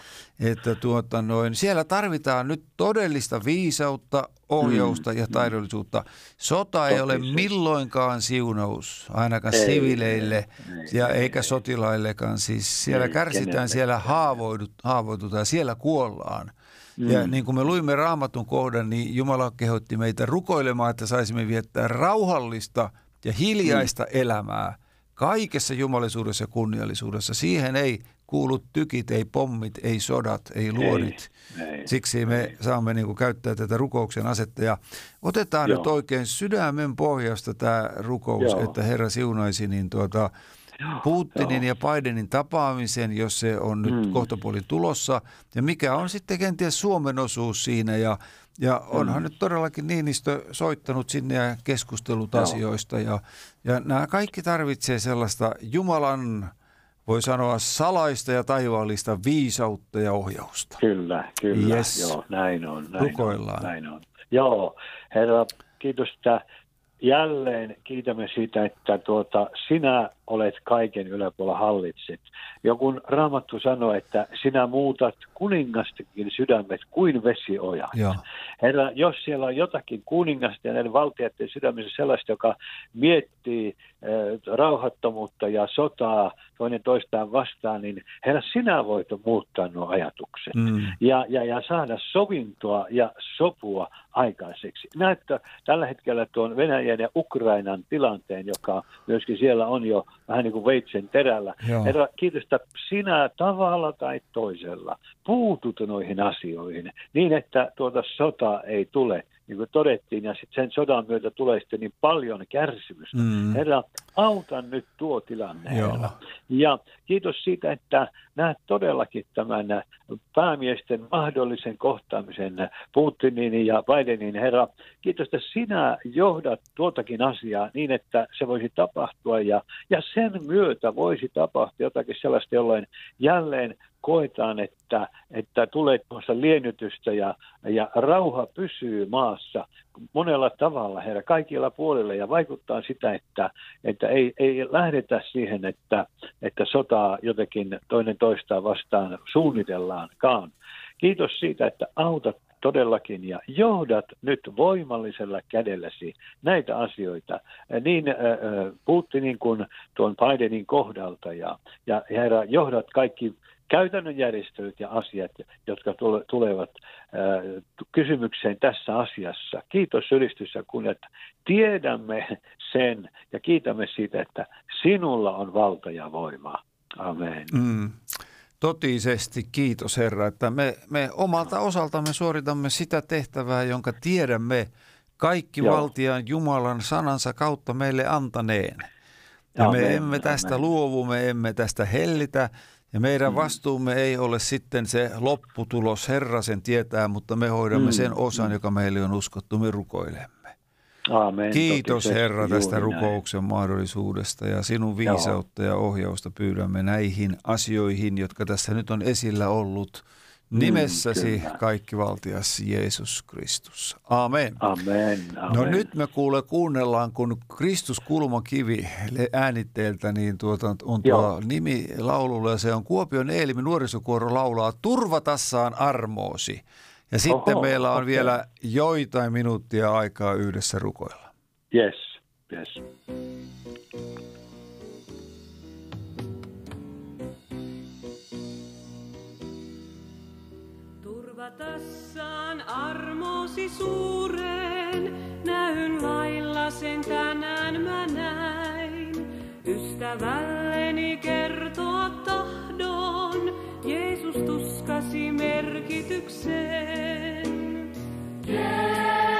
että tuota noin, siellä tarvitaan nyt todellista viisautta, ohjausta ja taidollisuutta. Sota ei ole Totisesti. milloinkaan siunaus, ainakaan Ei, sivileille ei, ja ei, eikä ei. sotilaillekaan. Siis siellä Ei, kärsitään, kenellekään. siellä haavoidut, haavoitutaan, siellä kuollaan. Ja Mm. niin kuin me luimme raamatun kohdan, niin Jumala kehotti meitä rukoilemaan, että saisimme viettää rauhallista ja hiljaista Mm. elämää kaikessa jumalisuudessa ja kunniallisuudessa. Siihen ei kuulu tykit, ei pommit, ei sodat, ei luodit. ei, Siksi me saamme niin kuin käyttää tätä rukouksen asetta. Ja otetaan Joo. nyt oikein sydämen pohjasta tämä rukous, Joo. että Herra siunaisi niin tuota, Putinin ja Bidenin tapaamisen, jos se on nyt Mm. kohtapuolin tulossa, ja mikä on sitten kenties Suomen osuus siinä, ja, ja onhan Mm. nyt todellakin Niinistö soittanut sinne ja keskustellut Joo. asioista, ja, ja nämä kaikki tarvitsee sellaista Jumalan, voi sanoa, salaista ja taivaallista viisautta ja ohjausta. Kyllä, kyllä. Yes. Joo, näin on. Näin Rukoillaan. On, näin on. Joo, herra, kiitos, että jälleen kiitämme siitä, että tuota, sinä olet kaiken yläpuolella hallitset. Joku raamattu sanoo, että sinä muutat kuningastakin sydämet kuin vesioja. Joo, Herra, jos siellä on jotakin kuningasta ja näiden valtioiden sydämessä sellaista, joka miettii äh, rauhattomuutta ja sotaa toinen toistaan vastaan, niin Herra, sinä voit muuttaa nuo ajatukset mm, ja, ja, ja saada sovintoa ja sopua aikaiseksi. Näyttää tällä hetkellä tuon Venäjän ja Ukrainan tilanteen, joka myöskin siellä on jo vähän niin kuin veitsen terällä. Joo. Herra, kiitos, että sinä tavalla tai toisella puutut noihin asioihin niin, että tuota sota ei tule niin kuin todettiin, ja sitten sen sodan myötä tulee sitten niin paljon kärsimystä. Mm. Herra, auta nyt tuo tilanne, Joo. Herra. Ja kiitos siitä, että näet todellakin tämän päämiesten mahdollisen kohtaamisen Putinin ja Bidenin, Herra. Kiitos, että sinä johdat tuotakin asiaa niin, että se voisi tapahtua, ja, ja sen myötä voisi tapahtua jotakin sellaista, jolloin jälleen koetaan, että, että tulee tuossa liennytystä ja, ja rauha pysyy maassa monella tavalla, herra, kaikilla puolilla ja vaikuttaa sitä, että, että ei, ei lähdetä siihen, että, että sotaa jotenkin toinen toistaan vastaan suunnitellaankaan. Kiitos siitä, että autat todellakin ja johdat nyt voimallisella kädelläsi näitä asioita niin Putinin kuin tuon Bidenin kohdalta ja, ja herra, johdat kaikki käytännön järjestelyt ja asiat, jotka tule, tulevat kysymykseen tässä asiassa. Kiitos ylistys ja kun että tiedämme sen ja kiitämme siitä, että sinulla on valta ja voima. Amen. Mm. Totisesti kiitos Herra, että me, me omalta osaltamme suoritamme sitä tehtävää, jonka tiedämme kaikki Joo. valtian Jumalan sanansa kautta meille antaneen. Ja Amen, me emme tästä amen. luovu, me emme tästä hellitä. Ja meidän vastuumme ei ole sitten se lopputulos, Herra sen tietää, mutta me hoidamme Mm, sen osan, joka meille on uskottu, me rukoilemme. Amen. Kiitos se Herra tästä juuri näin. rukouksen mahdollisuudesta ja sinun viisautta ja ohjausta pyydämme näihin asioihin, jotka tässä nyt on esillä ollut. Nimessäsi Mm, kyllä. kaikki valtias Jeesus Kristus. Amen. Amen. amen. No nyt me kuule kuunnellaan, kun Kristus kulmakivi äänitteeltä, niin tuota, on tuo Joo. nimi laululla ja se on Kuopion Eelimi nuorisokuoro laulaa Turvatassaan armoosi. Ja sitten Oho, meillä on okei. vielä joitain minuuttia aikaa yhdessä rukoilla. Yes, yes. Armosi suuren, näyn lailla sen tänään mä näin. Ystävälleni kertoa tahdon, Jeesus tuskasi merkityksen. Jeesus,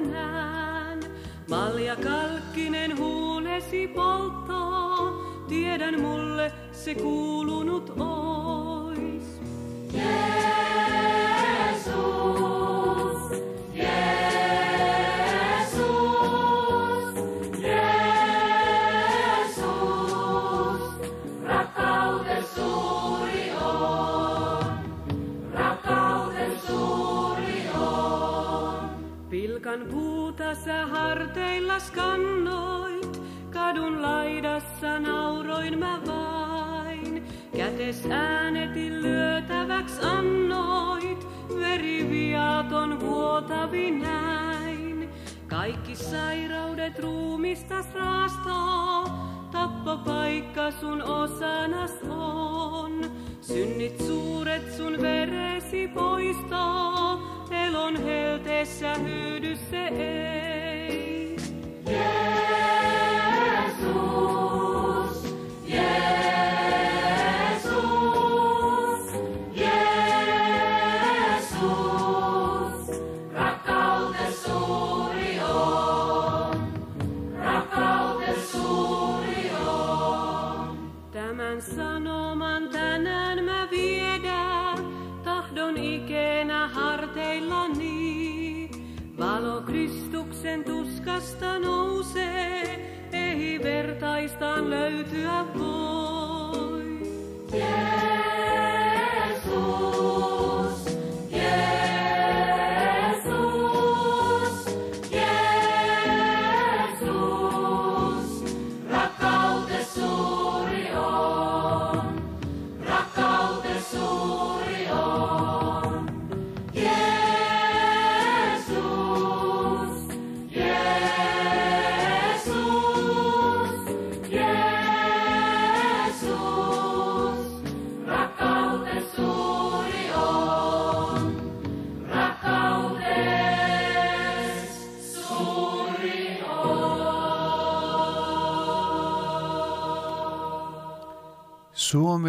näen. Malja kalkkinen huulesi polttoo, tiedän mulle se kuulunut ois. Jeesus,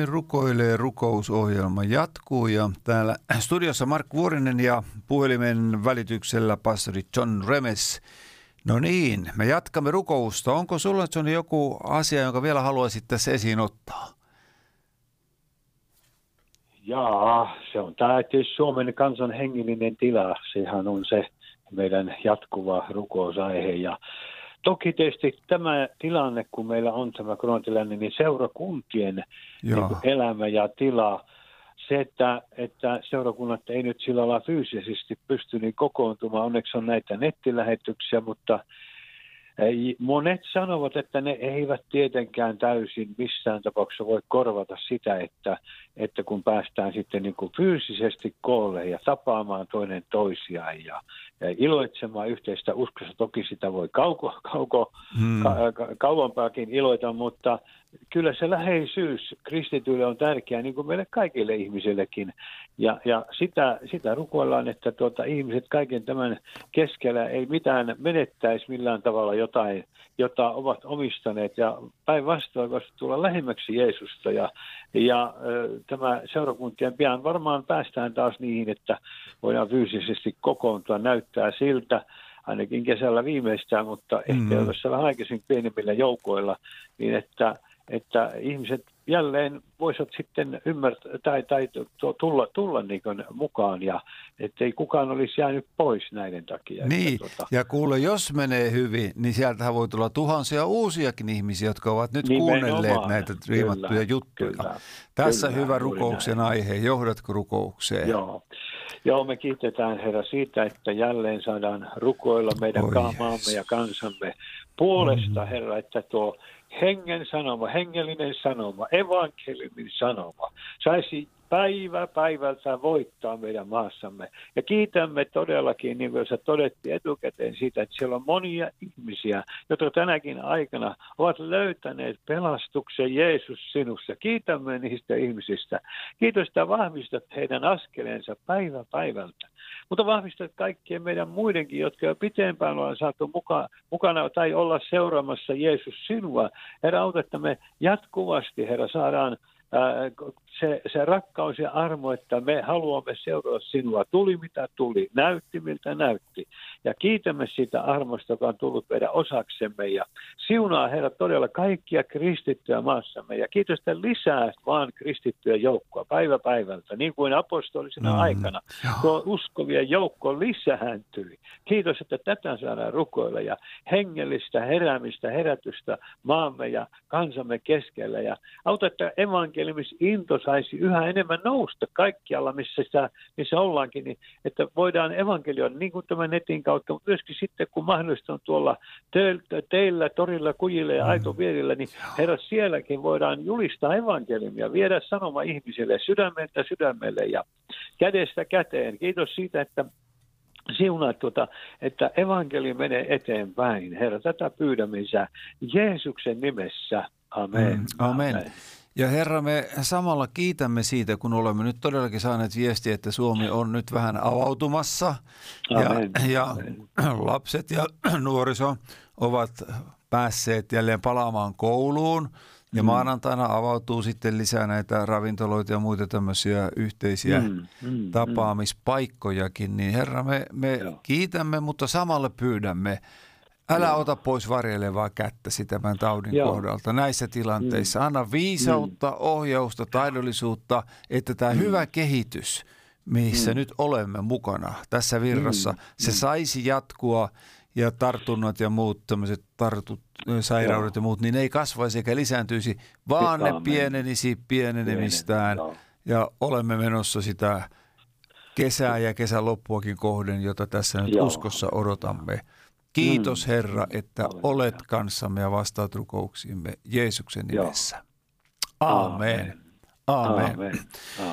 Suomi rukoilee rukousohjelma jatkuu ja täällä studiossa Mark Vuorinen ja puhelimen välityksellä pastori John Remes. No niin, me jatkamme rukousta. Onko sulla John joku asia, jonka vielä haluaisit tässä esiin ottaa? Jaa, se on tämä tietysti Suomen kansan hengellinen tila. Sehän on se meidän jatkuva rukousaihe. Ja toki tietysti tämä tilanne, kun meillä on tämä koronatilanne, niin seurakuntien niin Joo. kuin elämä ja tila, se, että, että seurakunnat ei nyt sillä lailla fyysisesti pysty niin kokoontumaan, onneksi on näitä nettilähetyksiä, mutta ei- monet sanovat, että ne eivät tietenkään täysin missään tapauksessa voi korvata sitä, että, että kun päästään sitten niin kuin fyysisesti koolle ja tapaamaan toinen toisiaan ja, ja iloitsemaan yhteistä uskossa, toki sitä voi kauko, kauko, Hmm. ka, ka, kauempaakin iloita, mutta kyllä se läheisyys kristityille on tärkeää, niin kuin meille kaikille ihmisillekin. Ja, ja sitä, sitä rukoillaan, että tuota, ihmiset kaiken tämän keskellä ei mitään menettäisi millään tavalla jotain, jota ovat omistaneet. Ja päinvastoin voisi tulla lähemmäksi Jeesusta. Ja, ja tämä seurakuntien pian varmaan päästään taas niihin, että voidaan fyysisesti kokoontua, näyttää siltä ainakin kesällä viimeistään, mutta ehkä Mm. mm. vähän aikaisin pienemmillä joukoilla, niin että, että ihmiset jälleen voisivat sitten ymmärtää tai, tai tu- tulla, tulla niin mukaan ja ettei kukaan olisi jäänyt pois näiden takia. Niin, Että, tuota, ja kuule, jos menee hyvin, niin sieltähän voi tulla tuhansia uusiakin ihmisiä, jotka ovat nyt Nimenomaan. kuunnelleet näitä riimattuja Kyllä, juttuja. kyllä, Tässä kyllä, hyvä rukouksen näin. aihe. Johdatko rukoukseen? Joo. Joo, me kiitetään Herra siitä, että jälleen saadaan rukoilla meidän Oi maamme ja kansamme puolesta, Herra, että tuo hengen sanoma, hengellinen sanoma, evankeliumin sanoma. Saisi päivä päivältä voittaa meidän maassamme. Ja kiitämme todellakin, niin kuin sä todettiin etukäteen siitä, että siellä on monia ihmisiä, jotka tänäkin aikana ovat löytäneet pelastuksen Jeesus sinussa. Kiitämme niistä ihmisistä. Kiitos, että vahvistat heidän askeleensa päivä päivältä. Mutta vahvistat kaikkien meidän muidenkin, jotka jo pitempään ollaan saatu muka, mukana tai olla seuraamassa Jeesus sinua. Herra, auta, että me jatkuvasti, Herra, saadaan se, se rakkaus ja armo, että me haluamme seurata sinua. Tuli mitä tuli, näytti miltä näytti. Ja kiitämme siitä armosta, joka on tullut meidän osaksemme. Ja siunaa Herra todella kaikkia kristittyjä maassamme. Ja kiitos, että lisää vaan kristittyjä joukkoa päivä päivältä, niin kuin apostolisena Mm, aikana. joo. Tuo uskovien joukko lisääntyi. Kiitos, että tätä saadaan rukoilla ja hengellistä heräämistä, herätystä maamme ja kansamme keskellä. Ja auta, että evankeliumis into saisi yhä enemmän nousta kaikkialla, missä, sitä, missä ollaankin, niin että voidaan evankelioida niin kuin tämän netin kautta, mutta myöskin sitten, kun mahdollista on tuolla teillä, teillä torilla, kujilla ja aitovierillä, niin herra, sielläkin voidaan julistaa evankeliumia, viedä sanoma ihmisille sydämeltä sydämelle ja kädestä käteen. Kiitos siitä, että siunaa tuota, että evankeliumi menee eteenpäin. Herra, tätä pyydämme Jeesuksen nimessä. Amen. Mm, amen. Ja Herra, me samalla kiitämme siitä, kun olemme nyt todellakin saaneet viestiä, että Suomi on nyt vähän avautumassa. Amen. Ja, ja Amen. lapset ja nuoriso ovat päässeet jälleen palaamaan kouluun. Ja Mm. maanantaina avautuu sitten lisää näitä ravintoloita ja muita tämmöisiä yhteisiä Mm, mm, tapaamispaikkojakin. Niin Herra, me, me Joo. kiitämme, mutta samalla pyydämme, älä ota pois varjelevaa kättäsi tämän taudin Joo. kohdalta näissä tilanteissa. Anna viisautta, ohjausta, taidollisuutta, että tämä hyvä kehitys, missä nyt olemme mukana tässä virrassa, se saisi jatkua ja tartunnat ja muut tämmöiset tartut, sairaudet ja muut, niin ne ei kasvaisi eikä lisääntyisi, vaan ne pienenisi pienenemistään Joo. ja olemme menossa sitä kesää ja kesän loppuakin kohden, jota tässä nyt Joo. uskossa odotamme. Kiitos Mm. Herra, että olet kanssamme ja vastaat rukouksiimme Jeesuksen nimessä. Amen. Amen. Amen.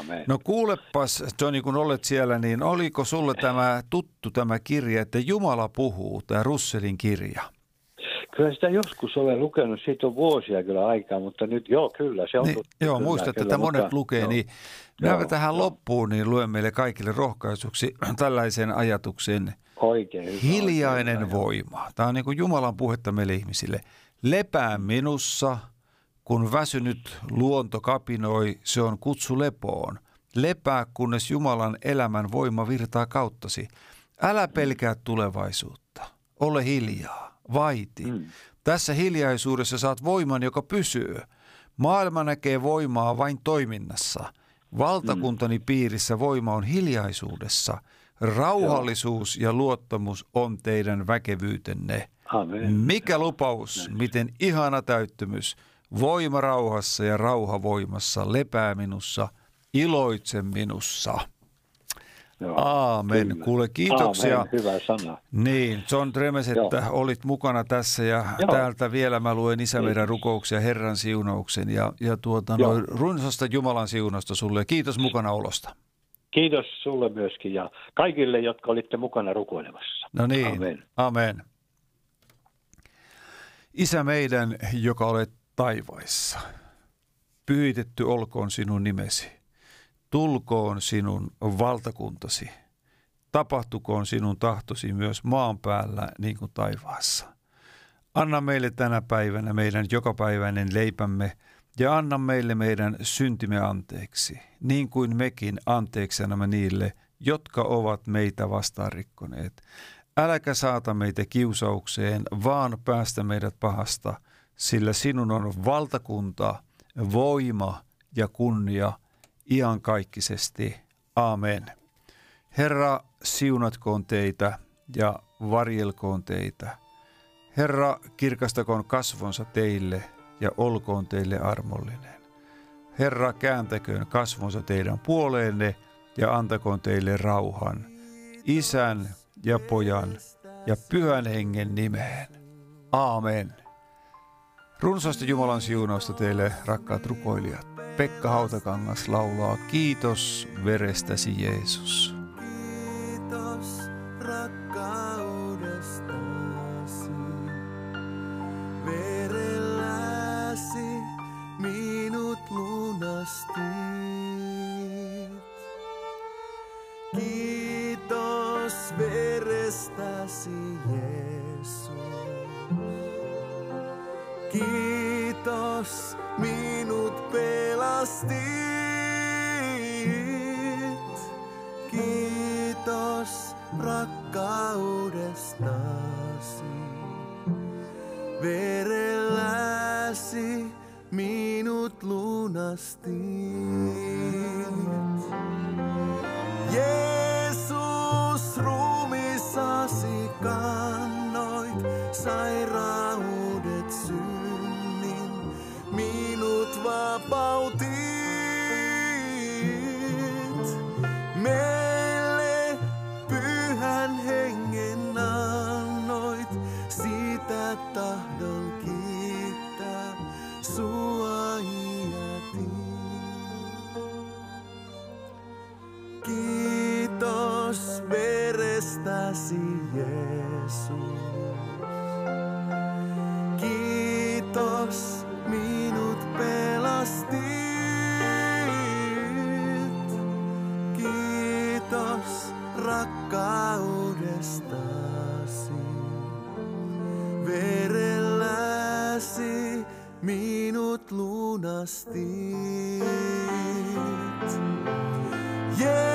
Amen. No kuulepas, Johnny, kun olet siellä, niin oliko sulle tämä tuttu tämä kirja, että Jumala puhuu, tämä Russelin kirja? Kyllä sitä joskus olen lukenut, siitä on vuosia kyllä aikaa, mutta nyt joo, kyllä se on Niin, tuttu. joo, kyllä, muistat, kyllä, että monet mutta- lukee, joo. niin minä Joo, tähän joo. loppuun niin luen meille kaikille rohkaisuksi tällaisen ajatuksen. Oikein hyvä. Hiljainen oikein voima. Tämä on niin kuin Jumalan puhetta meille ihmisille. Lepää minussa, Kun väsynyt luonto kapinoi, se on kutsu lepoon. Lepää, kunnes Jumalan elämän voima virtaa kauttasi. Älä pelkää tulevaisuutta. Ole hiljaa. Vaiti. Mm. Tässä hiljaisuudessa saat voiman, joka pysyy. Maailma näkee voimaa vain toiminnassa. Valtakuntani piirissä voima on hiljaisuudessa. Rauhallisuus ja luottamus on teidän väkevyytenne. Amen. Mikä lupaus, miten ihana täyttymys. Voima rauhassa ja rauha voimassa, lepää minussa, iloitse minussa. Joo, Aamen. kyllä. Kuule, kiitoksia. Aamen, hyvä sana. Niin, John Tremes, että Joo. olit mukana tässä ja Joo. täältä vielä mä luen Isä meidän Kiitos. rukouksia, Herran siunauksen ja, ja tuota, noin runsasta Jumalan siunasta sulle kiitos mukana olosta. Kiitos sulle myöskin ja kaikille, jotka olitte mukana rukoilemassa. No niin, Amen. amen. Isä meidän, joka olet taivaissa, pyhitetty olkoon sinun nimesi. Tulkoon sinun valtakuntasi. Tapahtukoon sinun tahtosi myös maan päällä niin kuin taivaassa. Anna meille tänä päivänä meidän jokapäiväinen leipämme ja anna meille meidän syntimme anteeksi, niin kuin mekin anteeksi annamme niille, jotka ovat meitä vastaan rikkoneet. Äläkä saata meitä kiusaukseen, vaan päästä meidät pahasta, sillä sinun on valtakunta, voima ja kunnia iankaikkisesti. Amen. Herra, siunatkoon teitä ja varjelkoon teitä. Herra, kirkastakoon kasvonsa teille ja olkoon teille armollinen. Herra, kääntäköön kasvonsa teidän puoleenne ja antakoon teille rauhan. Isän ja pojan ja pyhän hengen nimeen. Aamen. Runsaasti Jumalan siunausta teille, rakkaat rukoilijat. Pekka Hautakangas laulaa Kiitos verestäsi Jeesus. Rakkaudestasi. Verelläsi minut lunastit. Jeesus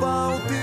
about this.